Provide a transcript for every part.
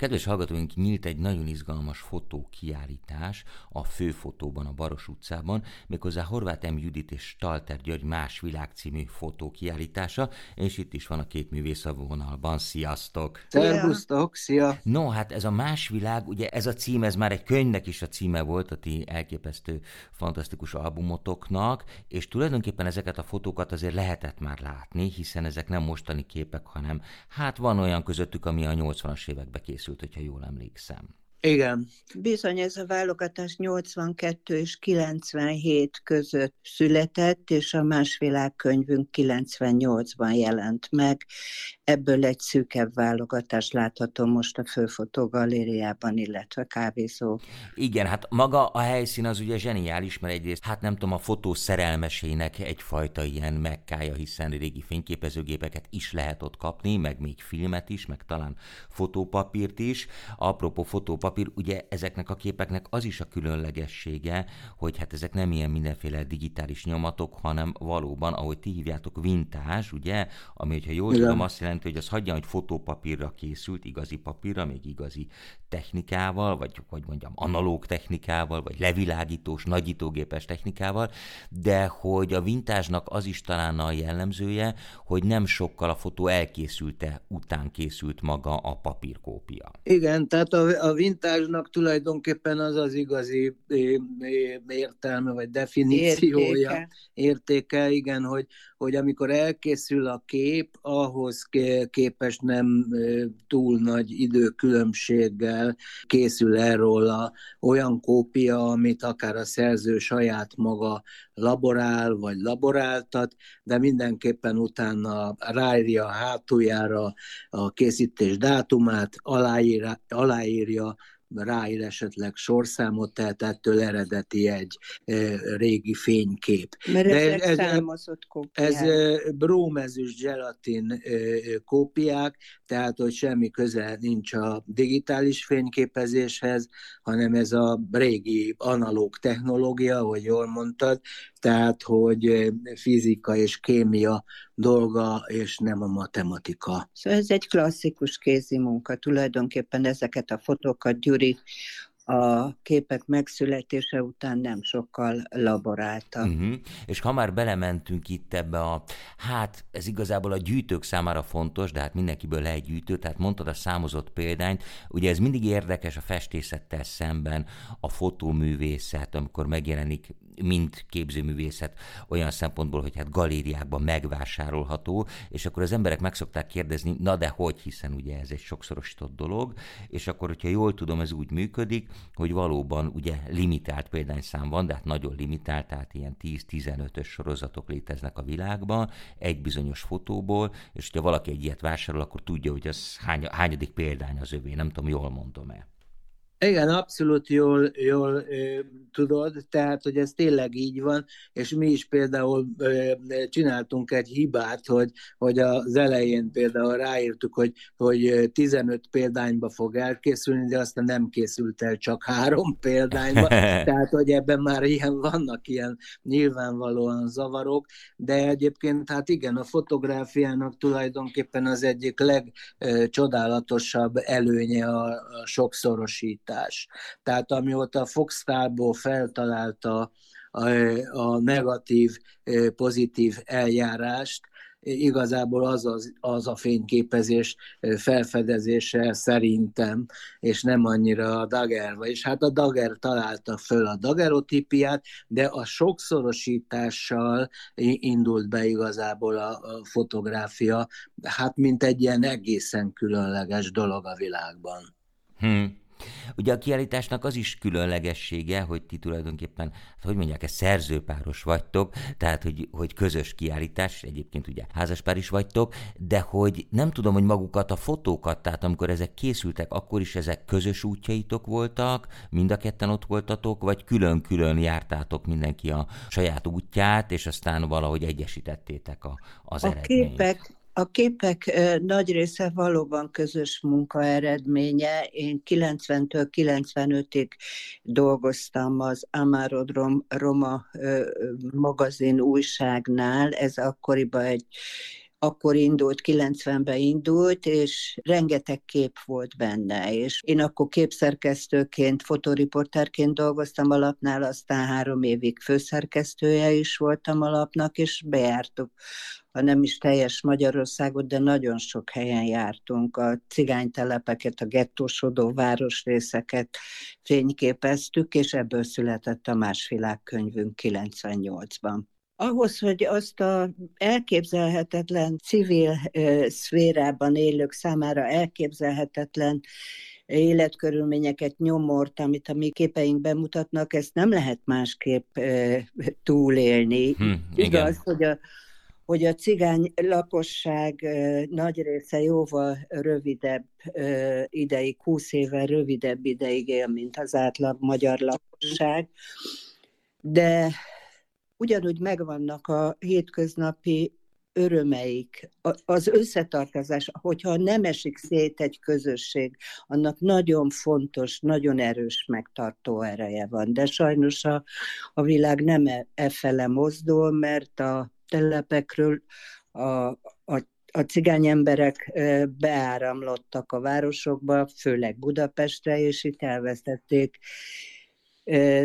Kedves hallgatóink, nyílt egy nagyon izgalmas fotókiállítás a Főfotóban, a Baros utcában, méghozzá Horváth M. Judit és Stalter György Más Világ című fotókiállítása, és itt is van a két művész a vonalban. Sziasztok! Szervusztok, szia! No, hát ez a Más Világ, ugye ez a cím, ez már egy könyvnek is a címe volt, a ti elképesztő, fantasztikus albumotoknak, és tulajdonképpen ezeket a fotókat azért lehetett már látni, hiszen ezek nem mostani képek, hanem hát van olyan közöttük, ami a 80-as évekbe készült, hogyha jól emlékszem. Igen. Bizony ez a válogatás 82 és 97 között született, és a másvilágkönyvünk 98-ban jelent meg. Ebből egy szűkebb válogatás látható most a Főfotó Galériában, illetve kávézó. Igen, hát maga a helyszín az ugye zseniális, mert egyrészt, hát nem tudom, a fotó szerelmesének egyfajta ilyen mekkája, hiszen régi fényképezőgépeket is lehet ott kapni, meg még filmet is, meg talán fotópapírt is. Apropó fotópapír, papír, ugye ezeknek a képeknek az is a különlegessége, hogy hát ezek nem ilyen mindenféle digitális nyomatok, hanem valóban, ahogy ti hívjátok, vintás, ugye, ami, hogyha jól Igen. tudom, azt jelenti, hogy az hagyja, hogy fotópapírra készült, igazi papírra, még igazi technikával, vagy hogy mondjam, analóg technikával, vagy levilágítós, nagyítógépes technikával, de hogy a vintásnak az is talán a jellemzője, hogy nem sokkal a fotó elkészülte után készült maga a papírkópia. Igen, tehát a, a vintásnak tulajdonképpen az az igazi értelme, vagy definíciója, értéke, értéke igen, hogy, hogy amikor elkészül a kép, ahhoz képest nem túl nagy időkülönbséggel készül erről a olyan kópia, amit akár a szerző saját maga laborál, vagy laboráltat, de mindenképpen utána ráírja hátuljára a készítés dátumát, aláírja, aláírja ráír esetleg sorszámot, tehát ettől eredeti egy régi fénykép. Mert De ez, számozott kópiák. Ez brómezős gelatin e, kópiák, tehát hogy semmi köze nincs a digitális fényképezéshez, hanem ez a régi analóg technológia, ahogy jól mondtad, tehát hogy fizika és kémia dolga, és nem a matematika. Szóval ez egy klasszikus kézi munka, tulajdonképpen ezeket a fotókat Gyuri a képek megszületése után nem sokkal laborálta. Uh-huh. És ha már belementünk itt ebbe a, hát ez igazából a gyűjtők számára fontos, de hát mindenkiből lehet gyűjtő, tehát mondtad a számozott példányt, ugye ez mindig érdekes a festészettel szemben, a fotóművészet, amikor megjelenik mind képzőművészet olyan szempontból, hogy hát galériákban megvásárolható, és akkor az emberek meg szokták kérdezni, na de hogy, hiszen ugye ez egy sokszorosított dolog, és akkor, hogyha jól tudom, ez úgy működik, hogy valóban ugye limitált példányszám van, de hát nagyon limitált, tehát ilyen 10-15-ös sorozatok léteznek a világban, egy bizonyos fotóból, és hogyha valaki egy ilyet vásárol, akkor tudja, hogy az hány, hányadik példány az övé, nem tudom, jól mondom-e. Igen, abszolút jól, jól ö, tudod, tehát, hogy ez tényleg így van, és mi is például ö, csináltunk egy hibát, hogy, hogy az elején például ráírtuk, hogy, hogy 15 példányba fog elkészülni, de aztán nem készült el csak három példányba, tehát, hogy ebben már ilyen vannak ilyen nyilvánvalóan zavarok, de egyébként hát igen, a fotográfiának tulajdonképpen az egyik legcsodálatosabb előnye a, a sokszorosítás változtatás. Tehát amióta Fox Talbot feltalálta a, a negatív, pozitív eljárást, igazából az, az, az a fényképezés felfedezése szerintem, és nem annyira a Daguerre, és hát a Daguerre találta föl a daguerreotípiát, de a sokszorosítással indult be igazából a, a fotográfia, hát mint egy ilyen egészen különleges dolog a világban. Hmm. Ugye a kiállításnak az is különlegessége, hogy ti tulajdonképpen, hát hogy mondják, ez szerzőpáros vagytok, tehát hogy, hogy közös kiállítás, egyébként ugye házaspár is vagytok, de hogy nem tudom, hogy magukat a fotókat, tehát amikor ezek készültek, akkor is ezek közös útjaitok voltak, mind a ketten ott voltatok, vagy külön-külön jártátok mindenki a saját útját, és aztán valahogy egyesítettétek a, az a eredményt. Képek a képek nagy része valóban közös munka eredménye. Én 90-től 95-ig dolgoztam az Amarod Roma magazin újságnál. Ez akkoriban egy akkor indult, 90-ben indult, és rengeteg kép volt benne, és én akkor képszerkesztőként, fotoriporterként dolgoztam a lapnál, aztán három évig főszerkesztője is voltam a lapnak, és bejártuk ha nem is teljes Magyarországot, de nagyon sok helyen jártunk. A cigánytelepeket, a gettósodó városrészeket fényképeztük, és ebből született a másvilágkönyvünk 98-ban ahhoz, hogy azt a elképzelhetetlen civil szférában élők számára elképzelhetetlen életkörülményeket, nyomort, amit a mi képeink bemutatnak, ezt nem lehet másképp túlélni. Hm, Igaz, hogy a, hogy a cigány lakosság nagy része jóval rövidebb ideig, 20 éve rövidebb ideig él, mint az átlag magyar lakosság, de ugyanúgy megvannak a hétköznapi örömeik, az összetartozás, hogyha nem esik szét egy közösség, annak nagyon fontos, nagyon erős megtartó ereje van. De sajnos a, a világ nem e, e fele mozdul, mert a telepekről a, a a cigány emberek beáramlottak a városokba, főleg Budapestre, és itt elvesztették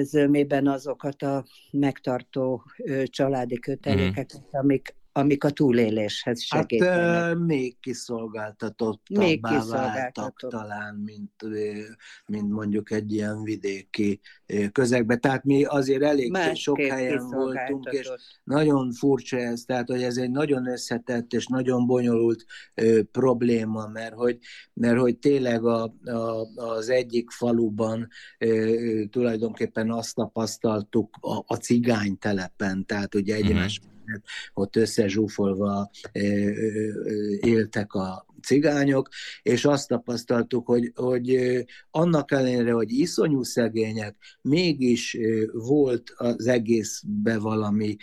zömében azokat a megtartó családi kötelékeket, mm. amik, amik a túléléshez segítenek. Hát még kiszolgáltatottabbá még váltak talán, mint, mint mondjuk egy ilyen vidéki közegben. Tehát mi azért elég Másképp sok helyen voltunk, és nagyon furcsa ez, tehát hogy ez egy nagyon összetett és nagyon bonyolult ö, probléma, mert hogy, mert hogy tényleg a, a, az egyik faluban ö, tulajdonképpen azt tapasztaltuk a, a cigánytelepen, tehát ugye mhm. egymás mm ott összezsúfolva éltek a cigányok, és azt tapasztaltuk, hogy, hogy annak ellenére, hogy iszonyú szegények, mégis volt az egészbe valami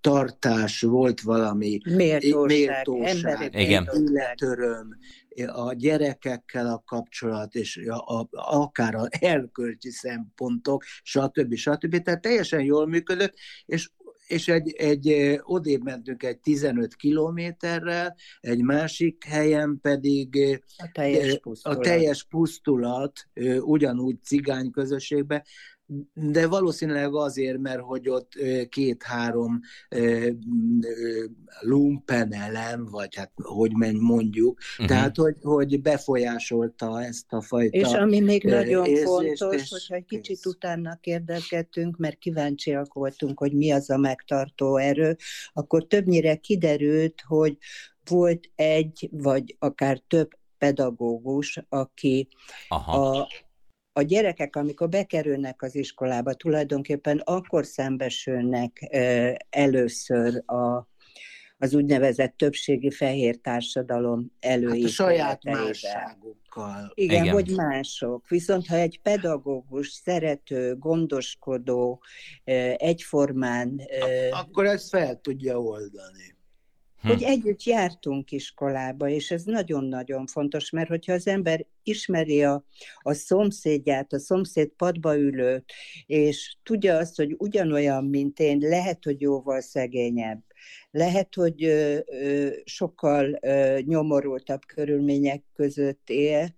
tartás, volt valami méltóság, méltóság életöröm, a gyerekekkel a kapcsolat, és a, a, akár a erkölcsi szempontok, stb. stb. Tehát teljesen jól működött, és és egy, egy odébb mentünk egy 15 kilométerrel, egy másik helyen pedig a teljes pusztulat, a teljes pusztulat ugyanúgy cigány közösségbe, de valószínűleg azért, mert hogy ott két-három lumpenelem, vagy hát hogy mondjuk, uh-huh. tehát hogy, hogy befolyásolta ezt a fajta És ami még nagyon érzést, fontos, és hogyha egy kicsit utána kérdezgetünk, mert kíváncsiak voltunk, hogy mi az a megtartó erő, akkor többnyire kiderült, hogy volt egy, vagy akár több pedagógus, aki Aha. a a gyerekek, amikor bekerülnek az iskolába, tulajdonképpen akkor szembesülnek először a, az úgynevezett többségi fehér társadalom előítéleteivel. Hát a saját másságukkal. Igen, Igen, hogy mások. Viszont ha egy pedagógus, szerető, gondoskodó, egyformán... Akkor ezt fel tudja oldani. Hm. Hogy együtt jártunk iskolába, és ez nagyon-nagyon fontos, mert hogyha az ember ismeri a, a szomszédját, a szomszéd padba ülőt, és tudja azt, hogy ugyanolyan, mint én, lehet, hogy jóval szegényebb, lehet, hogy ö, ö, sokkal ö, nyomorultabb körülmények között él,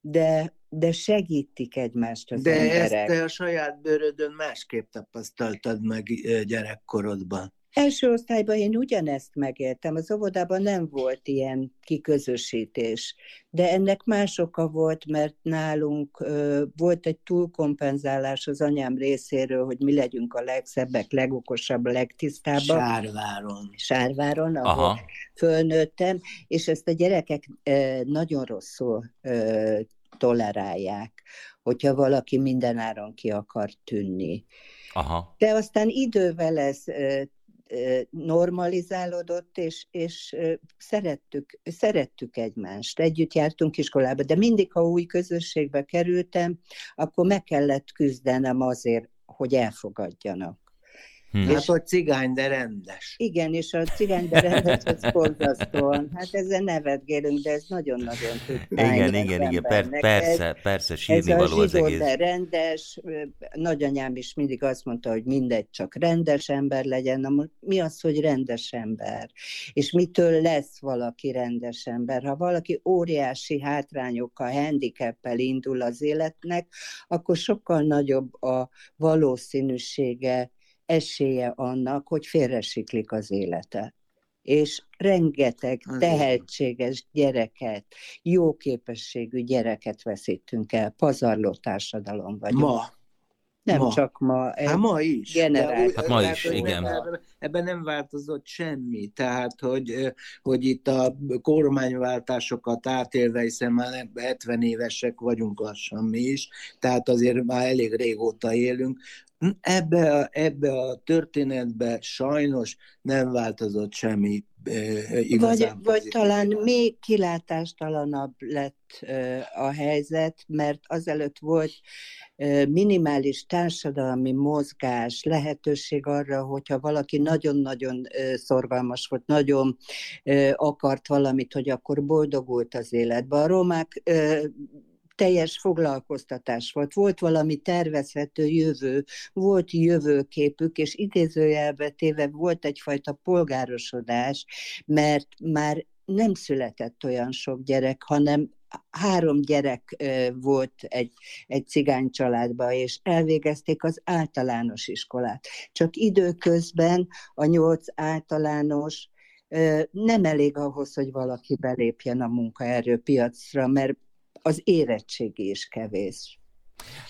de, de segítik egymást az de emberek. De ezt te a saját bőrödön másképp tapasztaltad meg gyerekkorodban. Első osztályban én ugyanezt megéltem, az óvodában nem volt ilyen kiközösítés, de ennek más oka volt, mert nálunk ö, volt egy túlkompenzálás az anyám részéről, hogy mi legyünk a legszebbek, legokosabb, legtisztábbak. Sárváron. Sárváron, ahol Aha. fölnőttem, és ezt a gyerekek ö, nagyon rosszul ö, tolerálják, hogyha valaki mindenáron ki akar tűnni. Aha. De aztán idővel ez normalizálódott, és, és szerettük, szerettük egymást. Együtt jártunk iskolába, de mindig, ha új közösségbe kerültem, akkor meg kellett küzdenem azért, hogy elfogadjanak. Hmm. Hát, hogy cigány, de rendes. Igen, és a cigány, de rendes, ez borzasztóan. Hát ezzel nevetgélünk, de ez nagyon-nagyon tudtány. Igen, igen, igen, per, persze, ez, persze, sírni való az egész. de rendes, nagyanyám is mindig azt mondta, hogy mindegy, csak rendes ember legyen. Na, mi az, hogy rendes ember? És mitől lesz valaki rendes ember? Ha valaki óriási hátrányokkal, handicappel indul az életnek, akkor sokkal nagyobb a valószínűsége, esélye annak, hogy félresiklik az élete. És rengeteg tehetséges gyereket, jó képességű gyereket veszítünk el, pazarló társadalom vagyunk. Ma. Nem ma. csak ma, hát ma is. Generáció. Hát ma is, igen. Ebben, ebben nem változott semmi, tehát hogy, hogy itt a kormányváltásokat átélve, hiszen már 70 évesek vagyunk lassan mi is, tehát azért már elég régóta élünk, Ebbe a, ebbe a történetbe sajnos nem változott semmi vagy, vagy talán még kilátástalanabb lett a helyzet, mert azelőtt volt minimális társadalmi mozgás, lehetőség arra, hogyha valaki nagyon-nagyon szorgalmas volt, nagyon akart valamit, hogy akkor boldogult az életben. A romák teljes foglalkoztatás volt, volt valami tervezhető jövő, volt jövőképük, és idézőjelbe téve volt egyfajta polgárosodás, mert már nem született olyan sok gyerek, hanem három gyerek volt egy, egy cigány családban, és elvégezték az általános iskolát. Csak időközben a nyolc általános nem elég ahhoz, hogy valaki belépjen a munkaerőpiacra, mert az érettségi is kevés.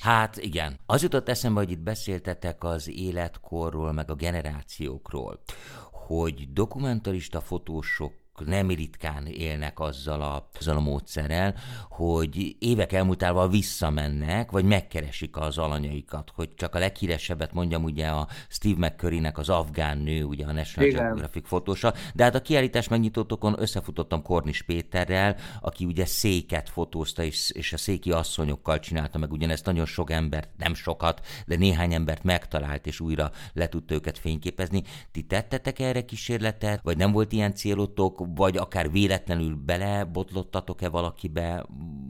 Hát igen. Az jutott eszembe, hogy itt beszéltetek az életkorról, meg a generációkról, hogy dokumentarista fotósok nem ritkán élnek azzal a, azzal a módszerrel, hogy évek elmúltával visszamennek, vagy megkeresik az alanyaikat, hogy csak a leghíresebbet mondjam ugye a Steve McCurry-nek az afgán nő, ugye a National Igen. Geographic fotósa, de hát a kiállítás megnyitótokon összefutottam Kornis Péterrel, aki ugye széket fotózta, és, és a széki asszonyokkal csinálta meg ugyanezt, nagyon sok embert, nem sokat, de néhány embert megtalált, és újra le tudta őket fényképezni. Ti tettetek erre kísérletet, vagy nem volt ilyen célotok, vagy akár véletlenül belebotlottatok-e valakibe?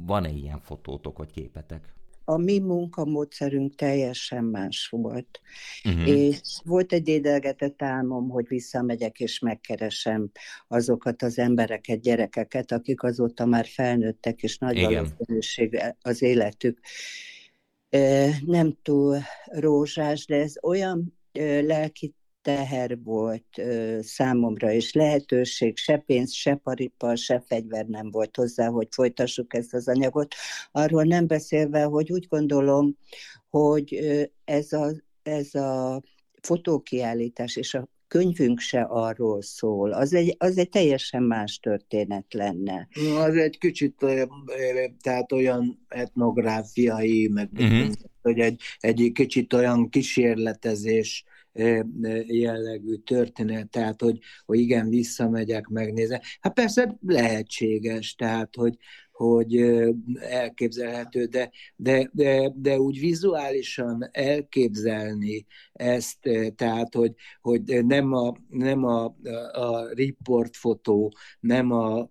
Van-e ilyen fotótok vagy képetek? a mi munkamódszerünk teljesen más volt. Uh-huh. És volt egy dédelgetett álmom, hogy visszamegyek és megkeresem azokat az embereket, gyerekeket, akik azóta már felnőttek, és nagy valószínűség az életük nem túl rózsás, de ez olyan lelki teher volt ö, számomra, és lehetőség, se pénz, se paripar, se fegyver nem volt hozzá, hogy folytassuk ezt az anyagot. Arról nem beszélve, hogy úgy gondolom, hogy ö, ez, a, ez a fotókiállítás és a könyvünk se arról szól. Az egy, az egy teljesen más történet lenne. Az egy kicsit tehát olyan etnográfiai, meg uh-huh. hogy egy, egy kicsit olyan kísérletezés jellegű történet, tehát hogy, hogy igen, visszamegyek, megnézem. Hát persze lehetséges, tehát hogy, hogy elképzelhető, de, de, de, de úgy vizuálisan elképzelni ezt, tehát, hogy, hogy nem a, nem a, a riportfotó, nem a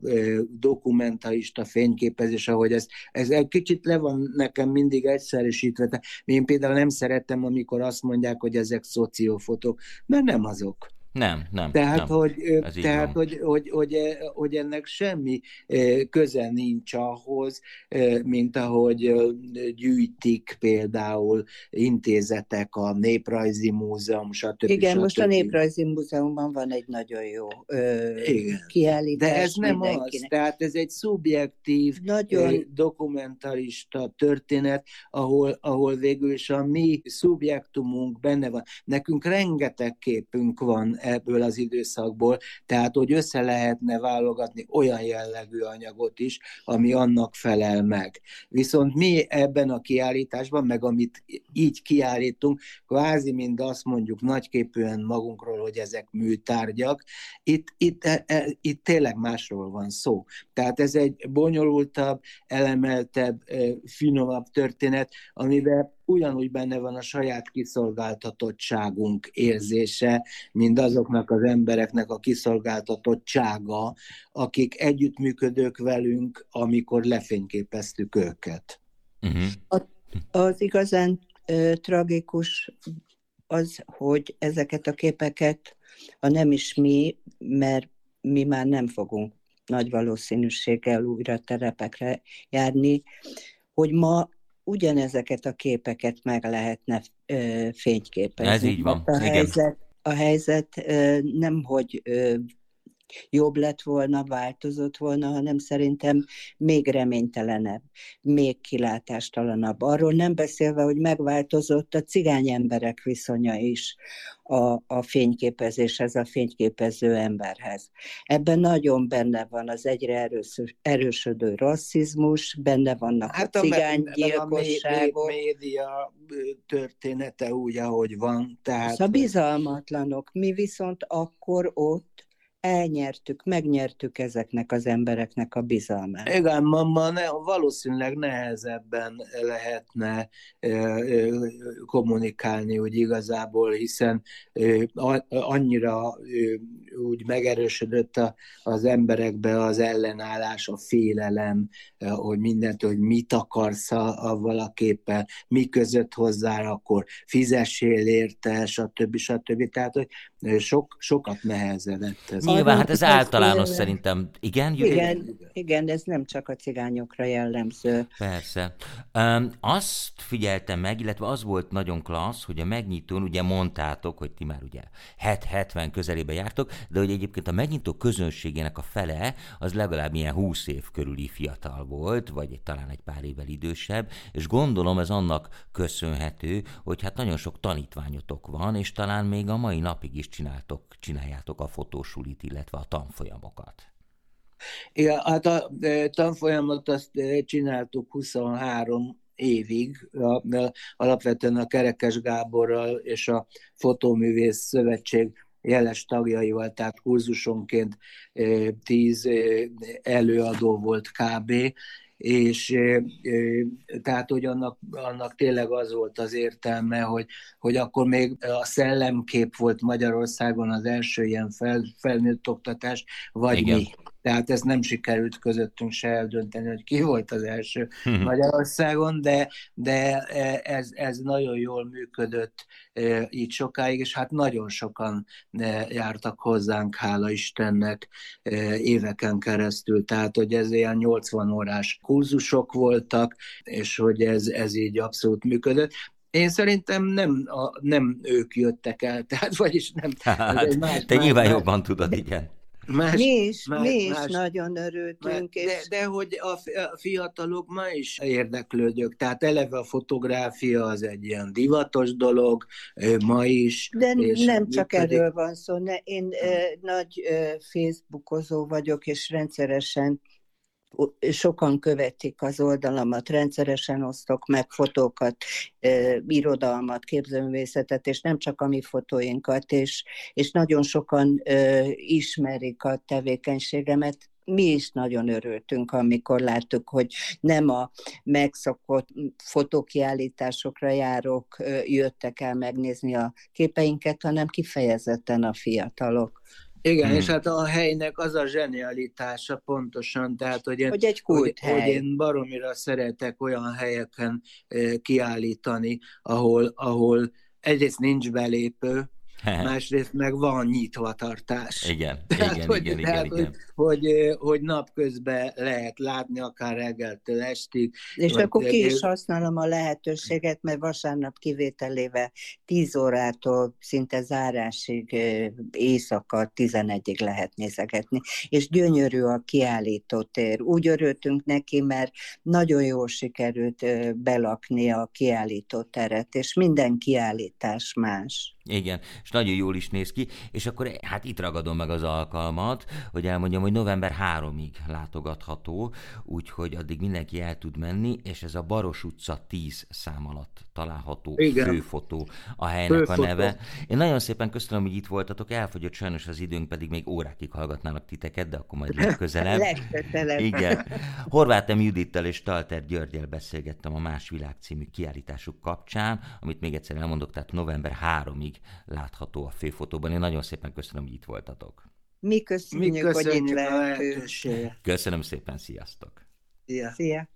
dokumentalista fényképezés, ahogy ez, ez egy kicsit le van nekem mindig egyszerűsítve. Én például nem szeretem, amikor azt mondják, hogy ezek szociófotók, mert nem azok. Nem, nem. Tehát, nem. Hogy, tehát hogy, hogy, hogy, hogy ennek semmi köze nincs ahhoz, mint ahogy gyűjtik például intézetek, a Néprajzi Múzeum, stb. Igen, stb. most a Néprajzi Múzeumban van egy nagyon jó Igen. kiállítás. De ez nem mindenkinek. az, tehát ez egy szubjektív, nagyon... dokumentarista történet, ahol, ahol végül is a mi szubjektumunk benne van. Nekünk rengeteg képünk van ebből az időszakból, tehát hogy össze lehetne válogatni olyan jellegű anyagot is, ami annak felel meg. Viszont mi ebben a kiállításban, meg amit így kiállítunk, kvázi mind azt mondjuk nagyképűen magunkról, hogy ezek műtárgyak, itt, itt, e, e, itt tényleg másról van szó. Tehát ez egy bonyolultabb, elemeltebb, finomabb történet, amiben ugyanúgy benne van a saját kiszolgáltatottságunk érzése, mint azoknak az embereknek a kiszolgáltatottsága, akik együttműködők velünk, amikor lefényképeztük őket. Uh-huh. Az igazán ö, tragikus az, hogy ezeket a képeket, ha nem is mi, mert mi már nem fogunk nagy valószínűséggel újra terepekre járni, hogy ma ugyanezeket a képeket meg lehetne fényképezni. Ez így van. A helyzet, a helyzet nem, hogy jobb lett volna, változott volna, hanem szerintem még reménytelenebb, még kilátástalanabb. Arról nem beszélve, hogy megváltozott a cigány emberek viszonya is a, a fényképezéshez, a fényképező emberhez. Ebben nagyon benne van az egyre erős, erősödő rasszizmus, benne vannak hát a cigánygyilkosságok. A média története úgy, ahogy van. Tehát... A bizalmatlanok. Mi viszont akkor ott elnyertük, megnyertük ezeknek az embereknek a bizalmát. Igen, ma, ma ne, valószínűleg nehezebben lehetne e, e, kommunikálni úgy igazából, hiszen e, annyira úgy megerősödött a, az emberekbe az ellenállás, a félelem, hogy mindent, hogy mit akarsz a, a valaképpen, mi között hozzá, akkor fizessél érte, stb. stb. Tehát, hogy sok, sokat nehezedett ez. Nyilván, hát ez általános ez szerintem. Igen, Júli? Igen, igen, ez nem csak a cigányokra jellemző. Persze. Um, azt figyeltem meg, illetve az volt nagyon klassz, hogy a megnyitón, ugye mondtátok, hogy ti már ugye 70 közelébe jártok, de hogy egyébként a megnyitó közönségének a fele az legalább ilyen 20 év körüli fiatal volt, vagy talán egy pár évvel idősebb, és gondolom ez annak köszönhető, hogy hát nagyon sok tanítványotok van, és talán még a mai napig is csináltok, csináljátok a fotósulit, illetve a tanfolyamokat. Igen, hát a tanfolyamot azt csináltuk 23 évig, alapvetően a Kerekes Gáborral és a Fotóművész Szövetség jeles tagjaival, tehát kurzusonként tíz előadó volt kb és tehát, hogy annak, annak tényleg az volt az értelme, hogy, hogy akkor még a szellemkép volt Magyarországon az első ilyen fel, felnőtt oktatás, vagy Igen. mi. Tehát ez nem sikerült közöttünk se eldönteni, hogy ki volt az első hmm. Magyarországon, de, de ez, ez nagyon jól működött így sokáig, és hát nagyon sokan jártak hozzánk, hála Istennek, éveken keresztül. Tehát, hogy ez ilyen 80 órás kurzusok voltak, és hogy ez, ez így abszolút működött. Én szerintem nem, a, nem ők jöttek el, tehát vagyis nem. Hát, más, te más, nyilván más, jobban tudod, igen. Más, mi is, más, mi is más, nagyon örültünk. Más, és... de, de hogy a fiatalok ma is érdeklődők, tehát eleve a fotográfia az egy ilyen divatos dolog, ma is. De nem csak működik. erről van szó, ne, én eh, nagy Facebookozó vagyok, és rendszeresen sokan követik az oldalamat, rendszeresen osztok meg fotókat, irodalmat, képzőművészetet, és nem csak a mi fotóinkat, és, és nagyon sokan ismerik a tevékenységemet, mi is nagyon örültünk, amikor láttuk, hogy nem a megszokott fotókiállításokra járók jöttek el megnézni a képeinket, hanem kifejezetten a fiatalok. Igen, hmm. és hát a helynek az a zsenialitása pontosan, tehát hogy én, hogy, egy hogy, hogy én baromira szeretek olyan helyeken eh, kiállítani, ahol, ahol egyrészt nincs belépő, másrészt meg van nyitvatartás. Igen, tehát, igen, hogy, igen, tehát, igen, igen. Hogy, hogy, hogy napközben lehet látni, akár reggeltől estig. És vagy, akkor ki is használom a lehetőséget, mert vasárnap kivételével 10 órától szinte zárásig éjszaka 11-ig lehet nézegetni. És gyönyörű a kiállító tér. Úgy örültünk neki, mert nagyon jól sikerült belakni a kiállító teret, és minden kiállítás más. Igen, és nagyon jól is néz ki, és akkor hát itt ragadom meg az alkalmat, hogy elmondjam, hogy november 3-ig látogatható, úgyhogy addig mindenki el tud menni, és ez a Baros utca 10 szám alatt található Igen. főfotó a helynek főfotó. a neve. Én nagyon szépen köszönöm, hogy itt voltatok, elfogyott sajnos az időnk, pedig még órákig hallgatnának titeket, de akkor majd legközelebb. legközelebb. Igen. Horváth Judittal és Stalter Györgyel beszélgettem a Más Világ című kiállításuk kapcsán, amit még egyszer elmondok, tehát november 3-ig látható a főfotóban. Én nagyon szépen köszönöm, hogy itt voltatok. Mi köszönjük, Mi köszönjük hogy itt lehetünk. Köszönöm szépen, sziasztok! Szia! Szia.